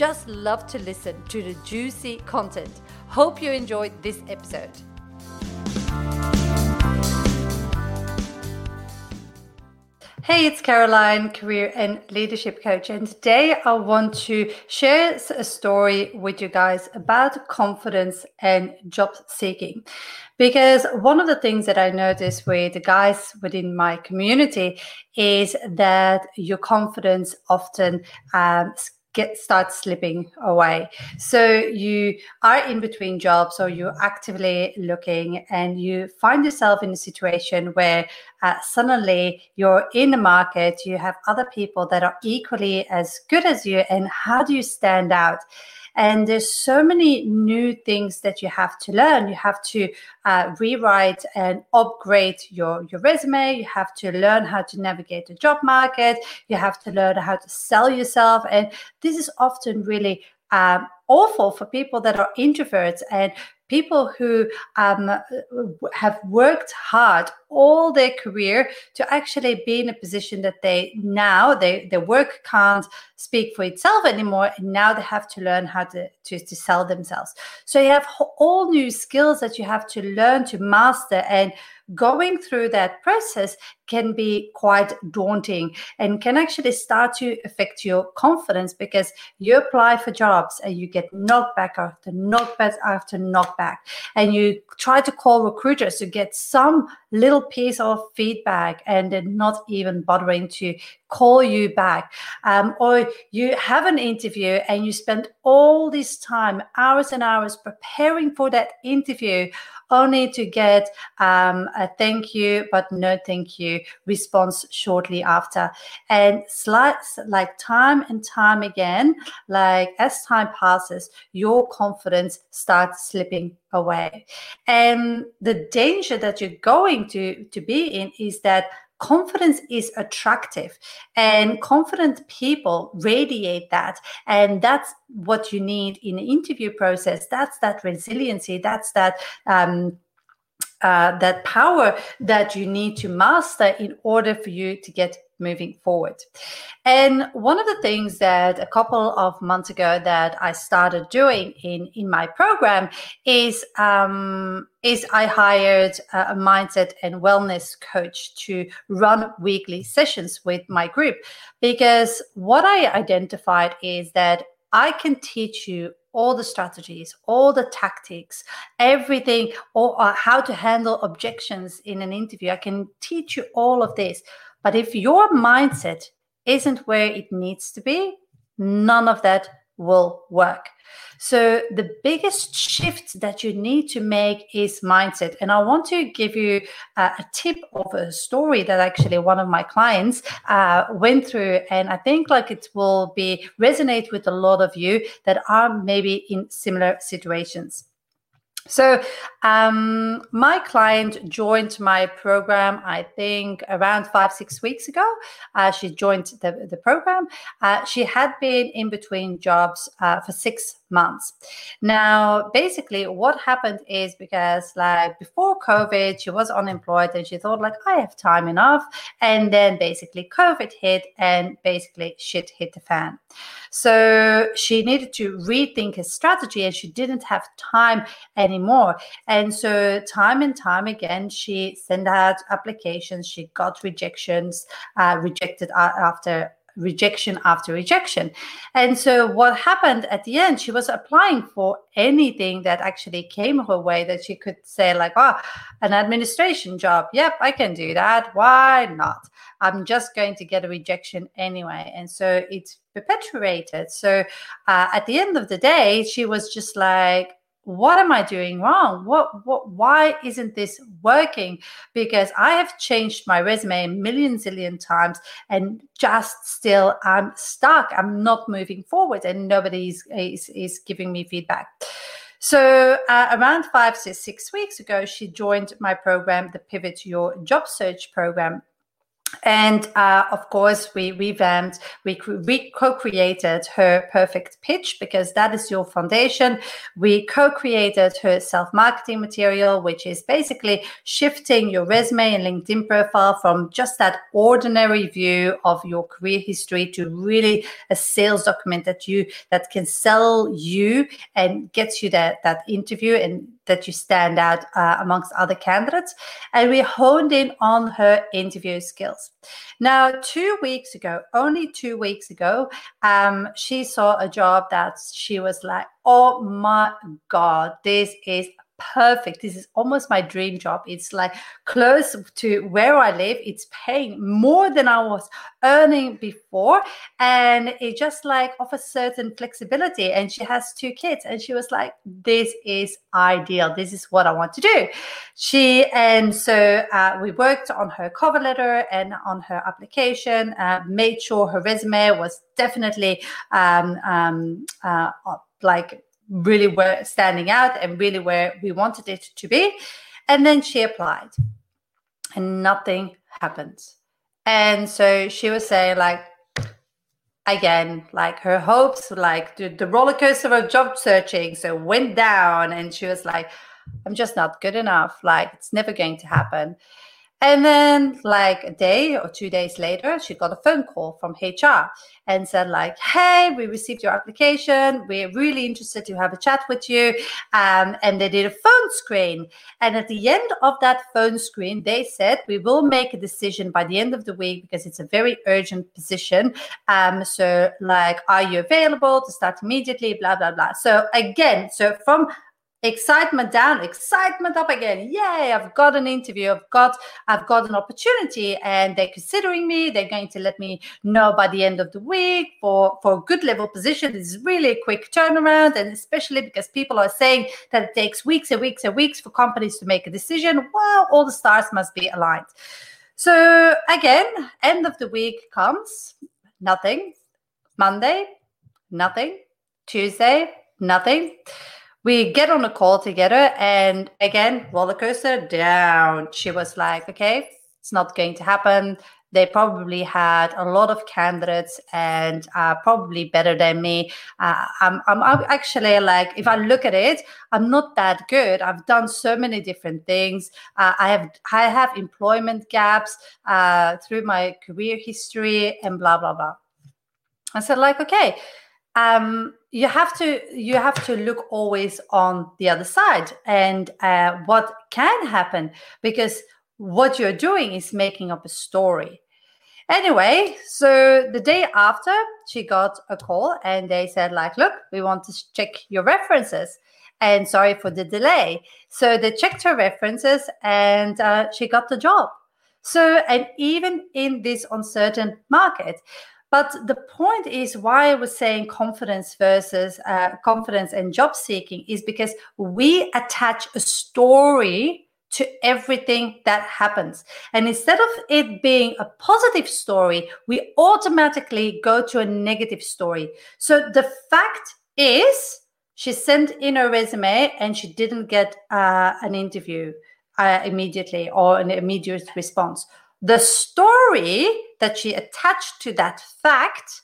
just love to listen to the juicy content. Hope you enjoyed this episode. Hey, it's Caroline, career and leadership coach, and today I want to share a story with you guys about confidence and job seeking. Because one of the things that I notice with the guys within my community is that your confidence often um, get start slipping away. So you are in between jobs or you're actively looking and you find yourself in a situation where uh, suddenly you're in the market you have other people that are equally as good as you and how do you stand out and there's so many new things that you have to learn. You have to uh, rewrite and upgrade your your resume. You have to learn how to navigate the job market. You have to learn how to sell yourself. And this is often really um, awful for people that are introverts. And people who um, have worked hard all their career to actually be in a position that they now they, their work can't speak for itself anymore and now they have to learn how to, to, to sell themselves. So you have all new skills that you have to learn to master and going through that process can be quite daunting and can actually start to affect your confidence because you apply for jobs and you get knocked back after knockback after knockback and you try to call recruiters to get some little piece of feedback and they're not even bothering to call you back. Um, or you have an interview and you spend all this time hours and hours preparing for that interview only to get um, a thank you, but no thank you response shortly after. And slides like time and time again, like as time passes, your confidence starts slipping away. And the danger that you're going to, to be in is that confidence is attractive and confident people radiate that and that's what you need in the interview process. That's that resiliency that's that um, uh, that power that you need to master in order for you to get moving forward. And one of the things that a couple of months ago that I started doing in in my program is um, is I hired a mindset and wellness coach to run weekly sessions with my group because what I identified is that I can teach you all the strategies, all the tactics, everything, or, or, how to handle objections in an interview. I can teach you all of this. But if your mindset isn't where it needs to be, none of that will work. So, the biggest shift that you need to make is mindset. And I want to give you a tip of a story that actually one of my clients uh, went through. And I think like it will be resonate with a lot of you that are maybe in similar situations. So, um, my client joined my program, I think, around five, six weeks ago. Uh, she joined the, the program. Uh, she had been in between jobs uh, for six months. Now, basically, what happened is because, like, before COVID, she was unemployed and she thought, like, I have time enough. And then basically, COVID hit and basically shit hit the fan. So she needed to rethink her strategy and she didn't have time anymore. And so, time and time again, she sent out applications, she got rejections, uh, rejected after rejection after rejection. And so what happened at the end, she was applying for anything that actually came her way that she could say, like, oh, an administration job. Yep, I can do that. Why not? I'm just going to get a rejection anyway. And so it's perpetuated. So uh, at the end of the day, she was just like, what am I doing wrong? What what why isn't this working? Because I have changed my resume a million zillion times and just still I'm stuck. I'm not moving forward and nobody is, is, is giving me feedback. So uh, around five to six weeks ago, she joined my program, the Pivot Your Job Search program and uh, of course we revamped we, we co-created her perfect pitch because that is your foundation. We co-created her self-marketing material which is basically shifting your resume and linkedin profile from just that ordinary view of your career history to really a sales document that you that can sell you and gets you that that interview and that you stand out uh, amongst other candidates. And we honed in on her interview skills. Now, two weeks ago, only two weeks ago, um, she saw a job that she was like, oh my God, this is perfect. This is almost my dream job. It's like close to where I live. It's paying more than I was earning before. And it just like offers certain flexibility. And she has two kids. And she was like, this is ideal. This is what I want to do. She, and so uh, we worked on her cover letter and on her application, uh, made sure her resume was definitely um, um, uh, like really were standing out and really where we wanted it to be. And then she applied and nothing happened. And so she was saying, like, again, like her hopes, like the, the roller coaster of job searching, so went down. And she was like, I'm just not good enough. Like, it's never going to happen. And then, like a day or two days later, she got a phone call from HR and said, like, "Hey, we received your application. We're really interested to have a chat with you." Um, and they did a phone screen. And at the end of that phone screen, they said, "We will make a decision by the end of the week because it's a very urgent position. Um, so, like, are you available to start immediately?" Blah blah blah. So again, so from excitement down excitement up again. Yay i've got an interview. I've got i've got an opportunity and they're considering me. They're going to let me know by the end of the week for for a good level position. This is really a quick turnaround and especially because people are saying that it takes weeks and weeks and weeks for companies to make a decision well all the stars must be aligned. So again end of the week comes nothing. Monday nothing. Tuesday nothing we get on a call together and again roller coaster down. She was like okay it's not going to happen. They probably had a lot of candidates and uh, probably better than me. Uh, I'm, I'm, I'm actually like if i look at it i'm not that good. I've done so many different things. Uh, i have i have employment gaps uh, through my career history and blah blah blah. I said like okay um, you have to you have to look always on the other side and uh, what can happen because what you're doing is making up a story. Anyway so the day after she got a call and they said like look we want to check your references. And sorry for the delay. So they checked her references and uh, she got the job. So and even in this uncertain market but the point is why I was saying confidence versus uh, confidence and job seeking is because we attach a story to everything that happens. And instead of it being a positive story, we automatically go to a negative story. So the fact is, she sent in her resume and she didn't get uh, an interview uh, immediately or an immediate response. The story that she attached to that fact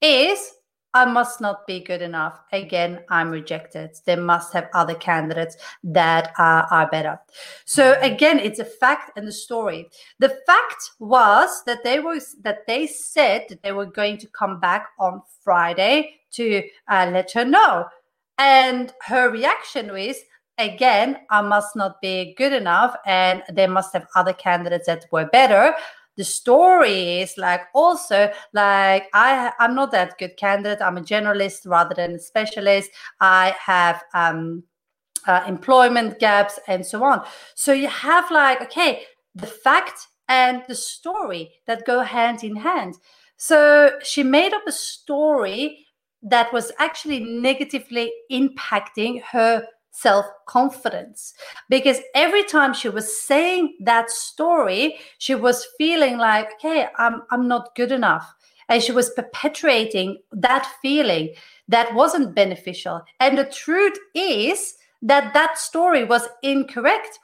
is I must not be good enough. Again, I'm rejected. They must have other candidates that are, are better. So again, it's a fact and a story. The fact was that they was that they said that they were going to come back on Friday to uh, let her know, and her reaction was, again, I must not be good enough, and they must have other candidates that were better. The story is like also like i i'm not that good candidate. I'm a generalist rather than a specialist. I have um uh, employment gaps and so on. So you have like okay the fact and the story that go hand in hand. So she made up a story that was actually negatively impacting her self confidence because every time she was saying that story, she was feeling like, okay, I'm, I'm not good enough. And she was perpetuating that feeling that wasn't beneficial. And the truth is that that story was incorrect.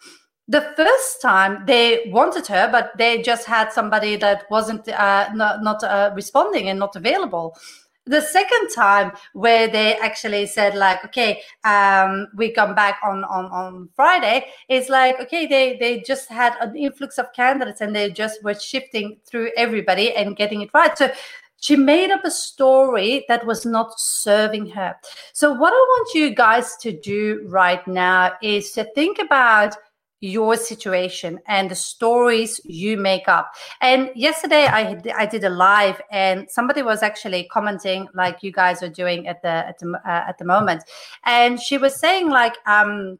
The first time they wanted her, but they just had somebody that wasn't uh, not, not uh, responding and not available the second time where they actually said like okay um, we come back on on on friday it's like okay they they just had an influx of candidates and they just were shifting through everybody and getting it right. So she made up a story that was not serving her. So what i want you guys to do right now is to think about your situation and the stories you make up. And yesterday I I did a live and somebody was actually commenting like you guys are doing at the at the uh, at the moment, and she was saying like um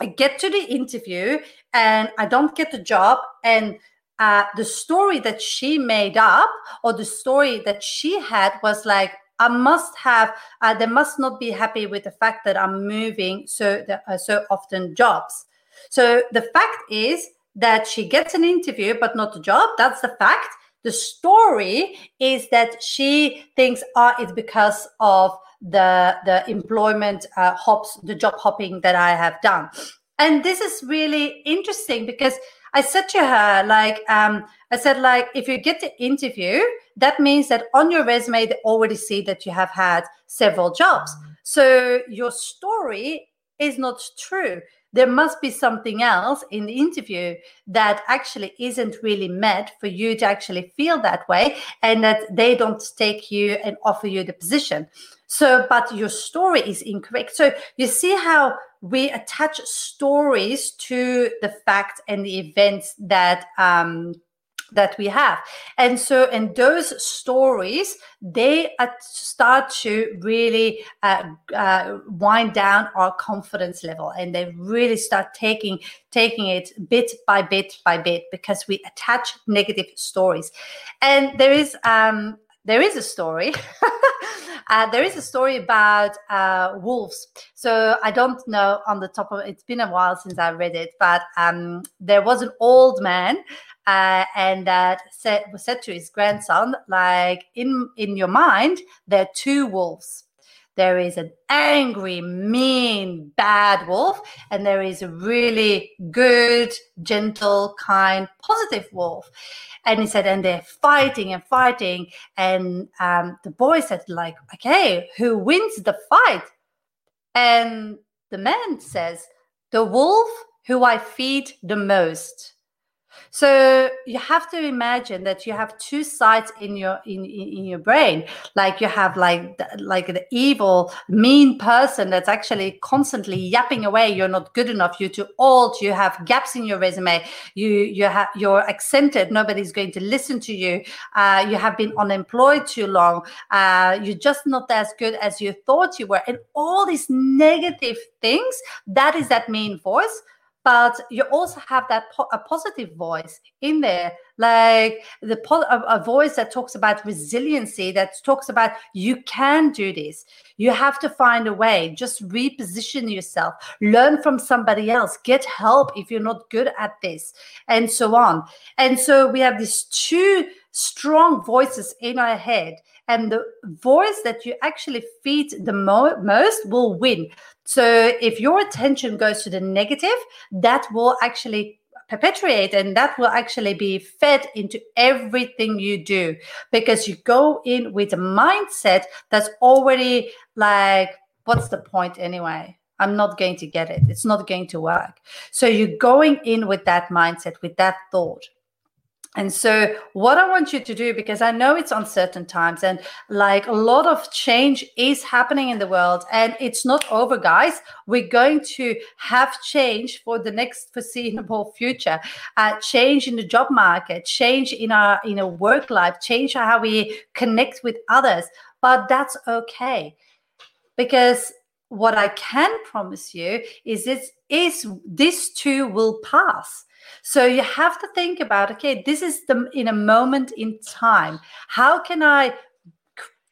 I get to the interview and I don't get the job and. Uh, the story that she made up or the story that she had was like I must have, uh, they must not be happy with the fact that I'm moving so uh, so often jobs. So the fact is that she gets an interview, but not a job. That's the fact. The story is that she thinks, ah, oh, it's because of the the employment uh, hops, the job hopping that I have done. And this is really interesting because I said to her, like, um, I said, like, if you get the interview, that means that on your resume they already see that you have had several jobs. So your story is not true there must be something else in the interview that actually isn't really met for you to actually feel that way and that they don't take you and offer you the position. So but your story is incorrect. So you see how we attach stories to the fact and the events that um, that we have and so in those stories they start to really uh, uh, wind down our confidence level and they really start taking taking it bit by bit by bit because we attach negative stories and there is um, there is a story. uh, there is a story about uh, wolves. So I don't know on the top of it's been a while since I read it, but um, there was an old man uh, and that said was said to his grandson, like in in your mind, there are two wolves. There is an angry, mean, bad wolf, and there is a really good, gentle, kind, positive wolf. And he said, and they're fighting and fighting. And um, the boy said, like, okay, who wins the fight? And the man says, the wolf who I feed the most. So you have to imagine that you have two sides in your in, in, in your brain. Like you have like like the evil, mean person that's actually constantly yapping away. You're not good enough. You're too old. You have gaps in your resume. You you have you're accented. Nobody's going to listen to you. Uh, you have been unemployed too long. Uh, you're just not as good as you thought you were. And all these negative things. That is that mean voice but you also have that po- a positive voice in there like the po- a, a, voice that talks about resiliency that talks about you can do this. You have to find a way. Just reposition yourself. Learn from somebody else. Get help if you're not good at this and so on. And so we have these two strong voices in our head and the voice that you actually feed the mo- most will win so if your attention goes to the negative, that will actually perpetuate and that will actually be fed into everything you do because you go in with a mindset that's already like, what's the point anyway? I'm not going to get it. It's not going to work. So you're going in with that mindset, with that thought. And so, what I want you to do, because I know it's uncertain times and like a lot of change is happening in the world and it's not over, guys. We're going to have change for the next foreseeable future. Uh, change in the job market, change in our in our work life, change how we connect with others. But that's okay, because what I can promise you is this is this too will pass so you have to think about okay, this is the in a moment in time. How can I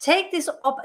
take this up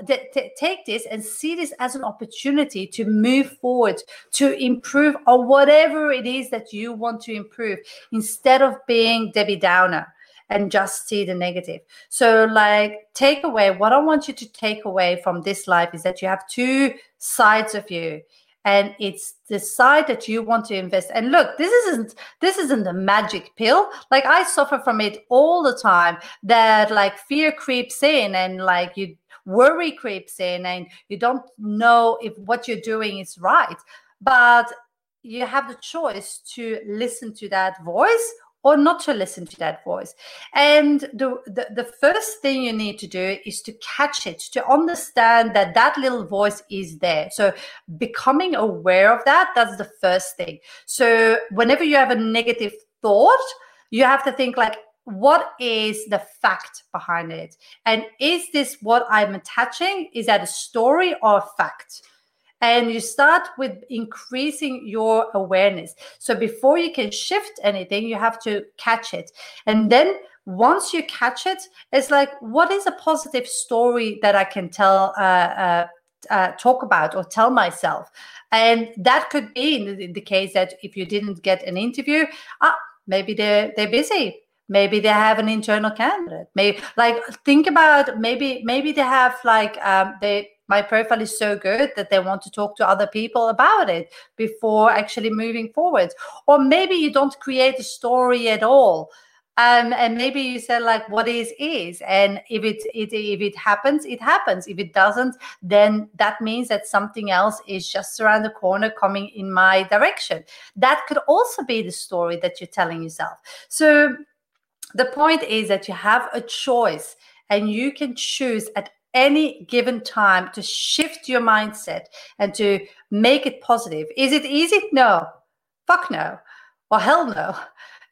take this and see this as an opportunity to move forward to improve or whatever it is that you want to improve instead of being debbie downer and just see the negative. So like take away what i want you to take away from this life is that you have two sides of you and it's the side that you want to invest. And look this isn't this isn't a magic pill. Like i suffer from it all the time that like fear creeps in and like you worry creeps in and you don't know if what you're doing is right. But you have the choice to listen to that voice or not to listen to that voice. And the, the, the, first thing you need to do is to catch it, to understand that that little voice is there. So becoming aware of that, that's the first thing. So whenever you have a negative thought, you have to think like, what is the fact behind it? And is this what I'm attaching? Is that a story or a fact? And you start with increasing your awareness. So before you can shift anything, you have to catch it. And then once you catch it, it's like, what is a positive story that I can tell, uh, uh, uh, talk about or tell myself? And that could be in the, the case that if you didn't get an interview, ah, maybe they're they're busy maybe they have an internal candidate. Maybe like think about maybe maybe they have like um, they my profile is so good that they want to talk to other people about it before actually moving forward or maybe you don't create a story at all. Um, and maybe you said like what is is and if it, it if it happens it happens. If it doesn't then that means that something else is just around the corner coming in my direction. That could also be the story that you're telling yourself. So the point is that you have a choice and you can choose at any given time to shift your mindset and to make it positive. Is it easy? No. Fuck no. Or hell no.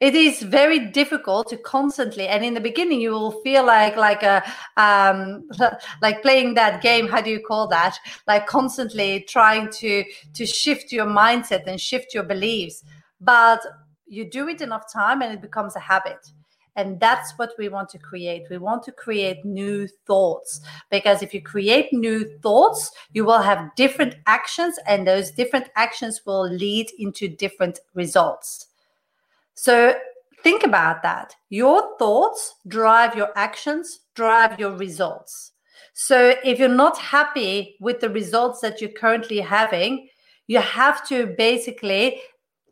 It is very difficult to constantly, and in the beginning, you will feel like like a um, like playing that game. How do you call that? Like constantly trying to to shift your mindset and shift your beliefs. But you do it enough time, and it becomes a habit and that's what we want to create. We want to create new thoughts because if you create new thoughts, you will have different actions, and those different actions will lead into different results. So think about that. Your thoughts drive your actions, drive your results. So if you're not happy with the results that you're currently having, you have to basically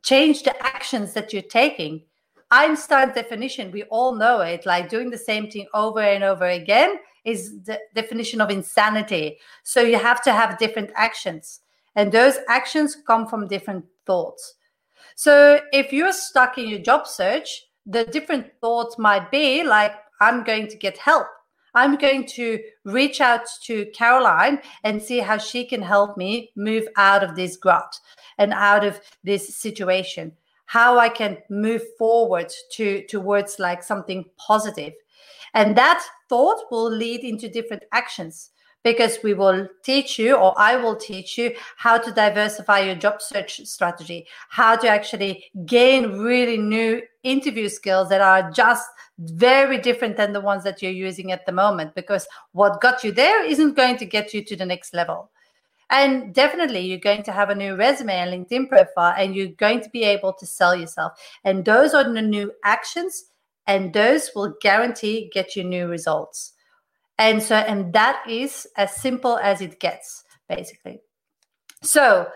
change the actions that you're taking Einstein's definition, we all know it, like doing the same thing over and over again is the definition of insanity. So you have to have different actions, and those actions come from different thoughts. So if you're stuck in your job search, the different thoughts might be like, I'm going to get help. I'm going to reach out to Caroline and see how she can help me move out of this rut and out of this situation how I can move forward to towards like something positive. And that thought will lead into different actions because we will teach you or I will teach you how to diversify your job search strategy, how to actually gain really new interview skills that are just very different than the ones that you're using at the moment because what got you there isn't going to get you to the next level. And definitely, you're going to have a new resume and LinkedIn profile, and you're going to be able to sell yourself. And those are the new actions, and those will guarantee get you new results. And so, and that is as simple as it gets, basically. So,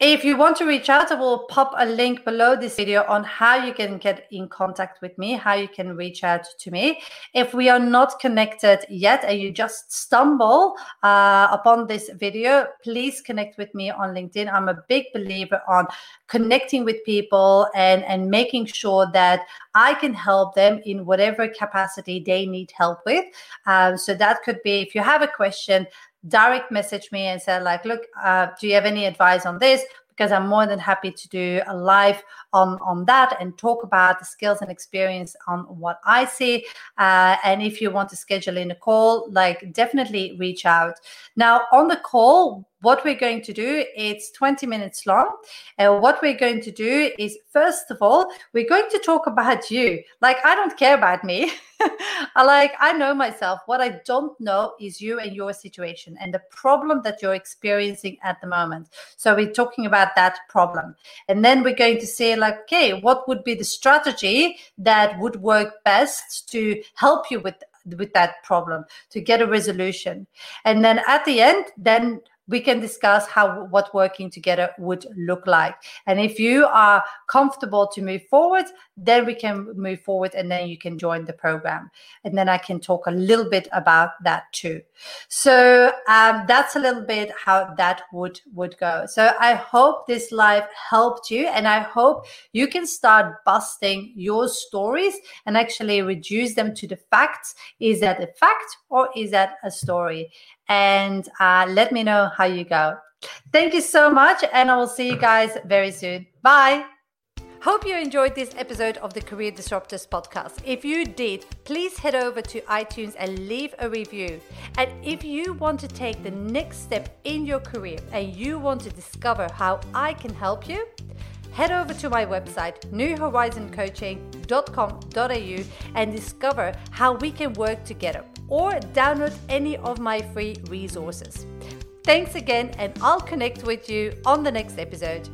if you want to reach out, I will pop a link below this video on how you can get in contact with me, how you can reach out to me. If we are not connected yet and you just stumble uh, upon this video, please connect with me on LinkedIn. I'm a big believer on connecting with people and, and making sure that I can help them in whatever capacity they need help with. Um, so that could be if you have a question, direct message me and said like look uh, do you have any advice on this? Because i'm more than happy to do a live on on that and talk about the skills and experience on what i see. Uh, and if you want to schedule in a call like definitely reach out. Now on the call what we're going to do, it's 20 minutes long. And what we're going to do is, first of all, we're going to talk about you. Like, I don't care about me. I like, I know myself. What I don't know is you and your situation and the problem that you're experiencing at the moment. So we're talking about that problem. And then we're going to say, like, okay, what would be the strategy that would work best to help you with with that problem to get a resolution and then at the end then we can discuss how what working together would look like. And if you are comfortable to move forward then we can move forward and then you can join the program. And then i can talk a little bit about that too. So um, that's a little bit how that would would go. So i hope this live helped you and i hope you can start busting your stories and actually reduce them to the facts. Is that a fact or is that a story and uh, let me know how you go. Thank you so much, and I will see you guys very soon. Bye. Hope you enjoyed this episode of the Career Disruptors podcast. If you did, please head over to iTunes and leave a review. And if you want to take the next step in your career and you want to discover how I can help you, head over to my website, newhorizoncoaching.com.au, and discover how we can work together or download any of my free resources. Thanks again, and I'll connect with you on the next episode.